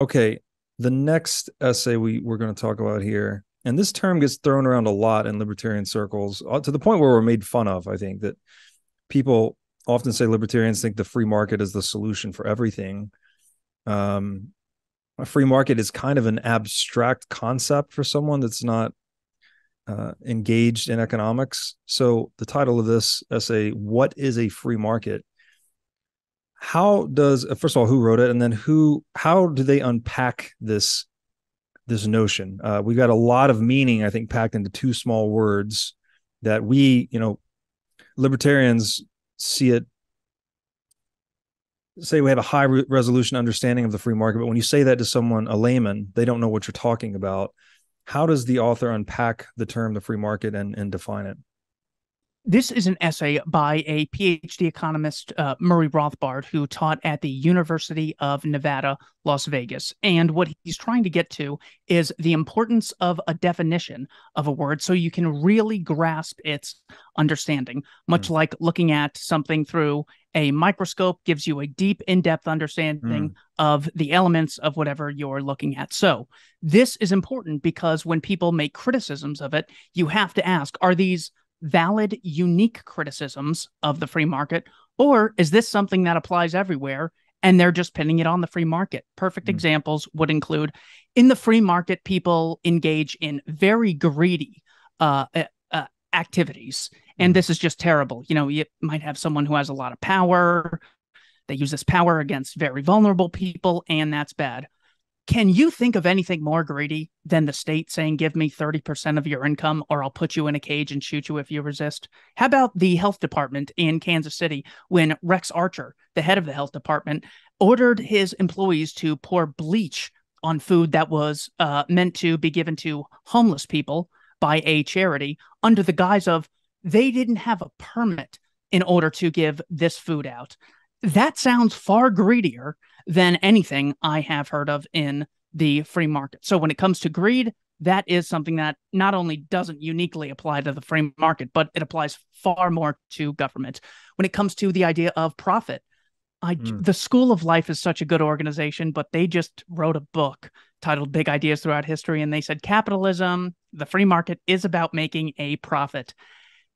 Okay, the next essay we we're going to talk about here, and this term gets thrown around a lot in libertarian circles uh, to the point where we're made fun of. I think that people often say libertarians think the free market is the solution for everything. Um, a free market is kind of an abstract concept for someone that's not uh, engaged in economics. So the title of this essay, "What is a free market?" How does uh, first of all who wrote it, and then who? How do they unpack this this notion? Uh, we've got a lot of meaning, I think, packed into two small words that we, you know, libertarians see it say we have a high re- resolution understanding of the free market but when you say that to someone a layman they don't know what you're talking about how does the author unpack the term the free market and, and define it this is an essay by a PhD economist, uh, Murray Rothbard, who taught at the University of Nevada, Las Vegas. And what he's trying to get to is the importance of a definition of a word so you can really grasp its understanding, much mm. like looking at something through a microscope gives you a deep, in depth understanding mm. of the elements of whatever you're looking at. So, this is important because when people make criticisms of it, you have to ask are these valid, unique criticisms of the free market? Or is this something that applies everywhere and they're just pinning it on the free market? Perfect mm. examples would include in the free market, people engage in very greedy uh, uh, activities. And mm. this is just terrible. You know, you might have someone who has a lot of power. They use this power against very vulnerable people, and that's bad. Can you think of anything more greedy than the state saying, give me 30% of your income or I'll put you in a cage and shoot you if you resist? How about the health department in Kansas City when Rex Archer, the head of the health department, ordered his employees to pour bleach on food that was uh, meant to be given to homeless people by a charity under the guise of they didn't have a permit in order to give this food out? That sounds far greedier than anything I have heard of in the free market. So when it comes to greed, that is something that not only doesn't uniquely apply to the free market, but it applies far more to government. When it comes to the idea of profit, I, mm. the School of Life is such a good organization, but they just wrote a book titled Big Ideas Throughout History. And they said capitalism, the free market, is about making a profit.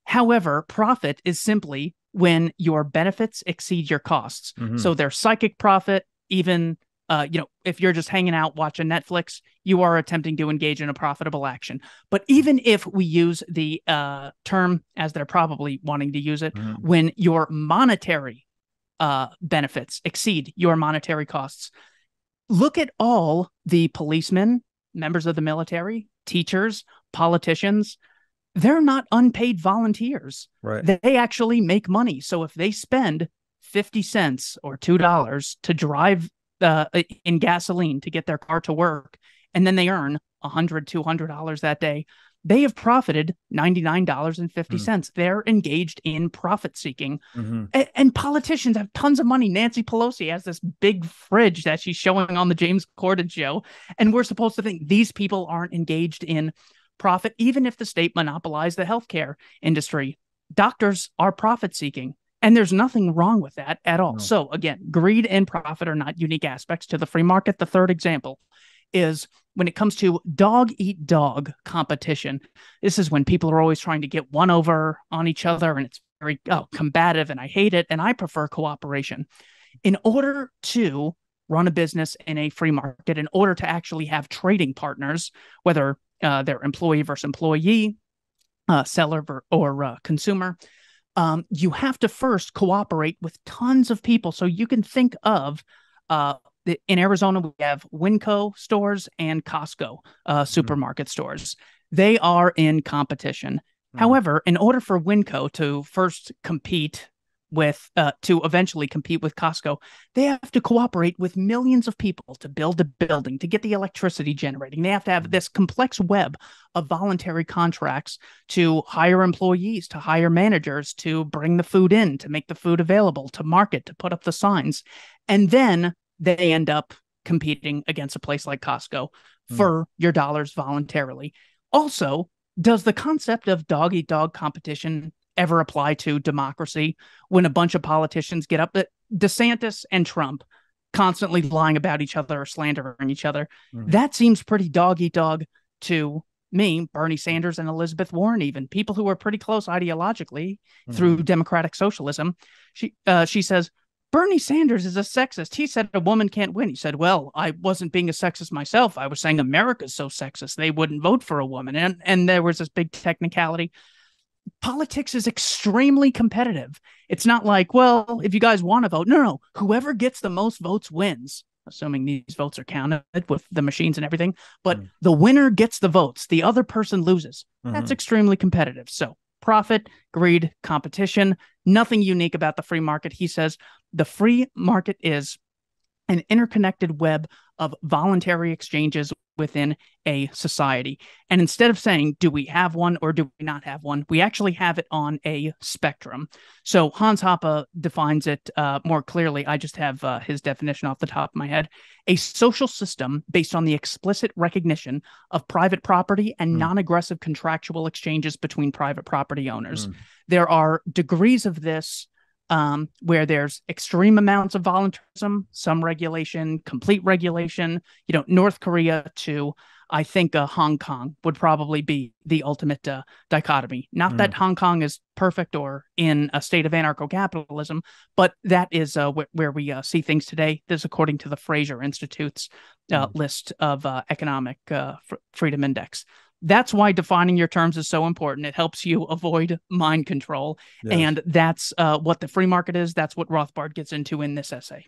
However, profit is simply when your benefits exceed your costs. Mm-hmm. So their psychic profit, even uh, you know, if you're just hanging out watching Netflix, you are attempting to engage in a profitable action. But even if we use the uh, term as they're probably wanting to use it, mm. when your monetary uh, benefits exceed your monetary costs, look at all the policemen, members of the military, teachers, politicians. They're not unpaid volunteers. Right. They actually make money. So if they spend 50 cents or $2 to drive uh, in gasoline to get their car to work, and then they earn $100, $200 that day, they have profited $99.50. Mm. They're engaged in profit seeking. Mm-hmm. A- and politicians have tons of money. Nancy Pelosi has this big fridge that she's showing on the James Corden show. And we're supposed to think these people aren't engaged in profit, even if the state monopolized the healthcare industry. Doctors are profit seeking. And there's nothing wrong with that at all. No. So, again, greed and profit are not unique aspects to the free market. The third example is when it comes to dog eat dog competition. This is when people are always trying to get one over on each other and it's very oh, combative and I hate it. And I prefer cooperation. In order to run a business in a free market, in order to actually have trading partners, whether uh, they're employee versus employee, uh, seller or uh, consumer, um, you have to first cooperate with tons of people. So you can think of uh, in Arizona, we have Winco stores and Costco uh, mm-hmm. supermarket mm-hmm. stores. They are in competition. Mm-hmm. However, in order for Winco to first compete with uh, to eventually compete with Costco, they have to cooperate with millions of people to build a building, to get the electricity generating. They have to have this complex web of voluntary contracts to hire employees, to hire managers, to bring the food in, to make the food available, to market, to put up the signs. And then they end up competing against a place like Costco mm. for your dollars voluntarily. Also, does the concept of dog eat dog competition ever apply to democracy when a bunch of politicians get up that DeSantis and Trump constantly lying about each other or slandering each other. Mhm. That seems pretty dog eat dog to me, Bernie Sanders and Elizabeth Warren, even people who are pretty close ideologically Mhm. through democratic socialism. She uh, she says Bernie Sanders is a sexist. He said a woman can't win. He said, "Well, I wasn't being a sexist myself. I was saying America's so sexist they wouldn't vote for a woman." And and there was this big technicality. Politics is extremely competitive. It's not like, well, if you guys want to vote, no, no, whoever gets the most votes wins. Assuming these votes are counted with the machines and everything, but Mm. the winner gets the votes. The other person loses. That's Mhm. extremely competitive. So, profit, greed, competition, nothing unique about the free market. He says the free market is an interconnected web of voluntary exchanges within a society. And instead of saying, do we have one or do we not have one, we actually have it on a spectrum. So Hans Hoppe defines it uh, more clearly. I just have uh, his definition off the top of my head a social system based on the explicit recognition of private property and Hmm. non aggressive contractual exchanges between private property owners. Hmm. There are degrees of this um, where there's extreme amounts of voluntarism, some regulation, complete regulation. You know, North Korea to I think uh, Hong Kong would probably be the ultimate uh, dichotomy. Not Mm. that Hong Kong is perfect or in a state of anarcho capitalism, but that is uh, wh- where we uh, see things today. This, according to the Fraser Institute's uh, Mm. list of uh, economic uh, fr- freedom index. That's why defining your terms is so important. It helps you avoid mind control. Yes. And that's uh, what the free market is. That's what Rothbard gets into in this essay.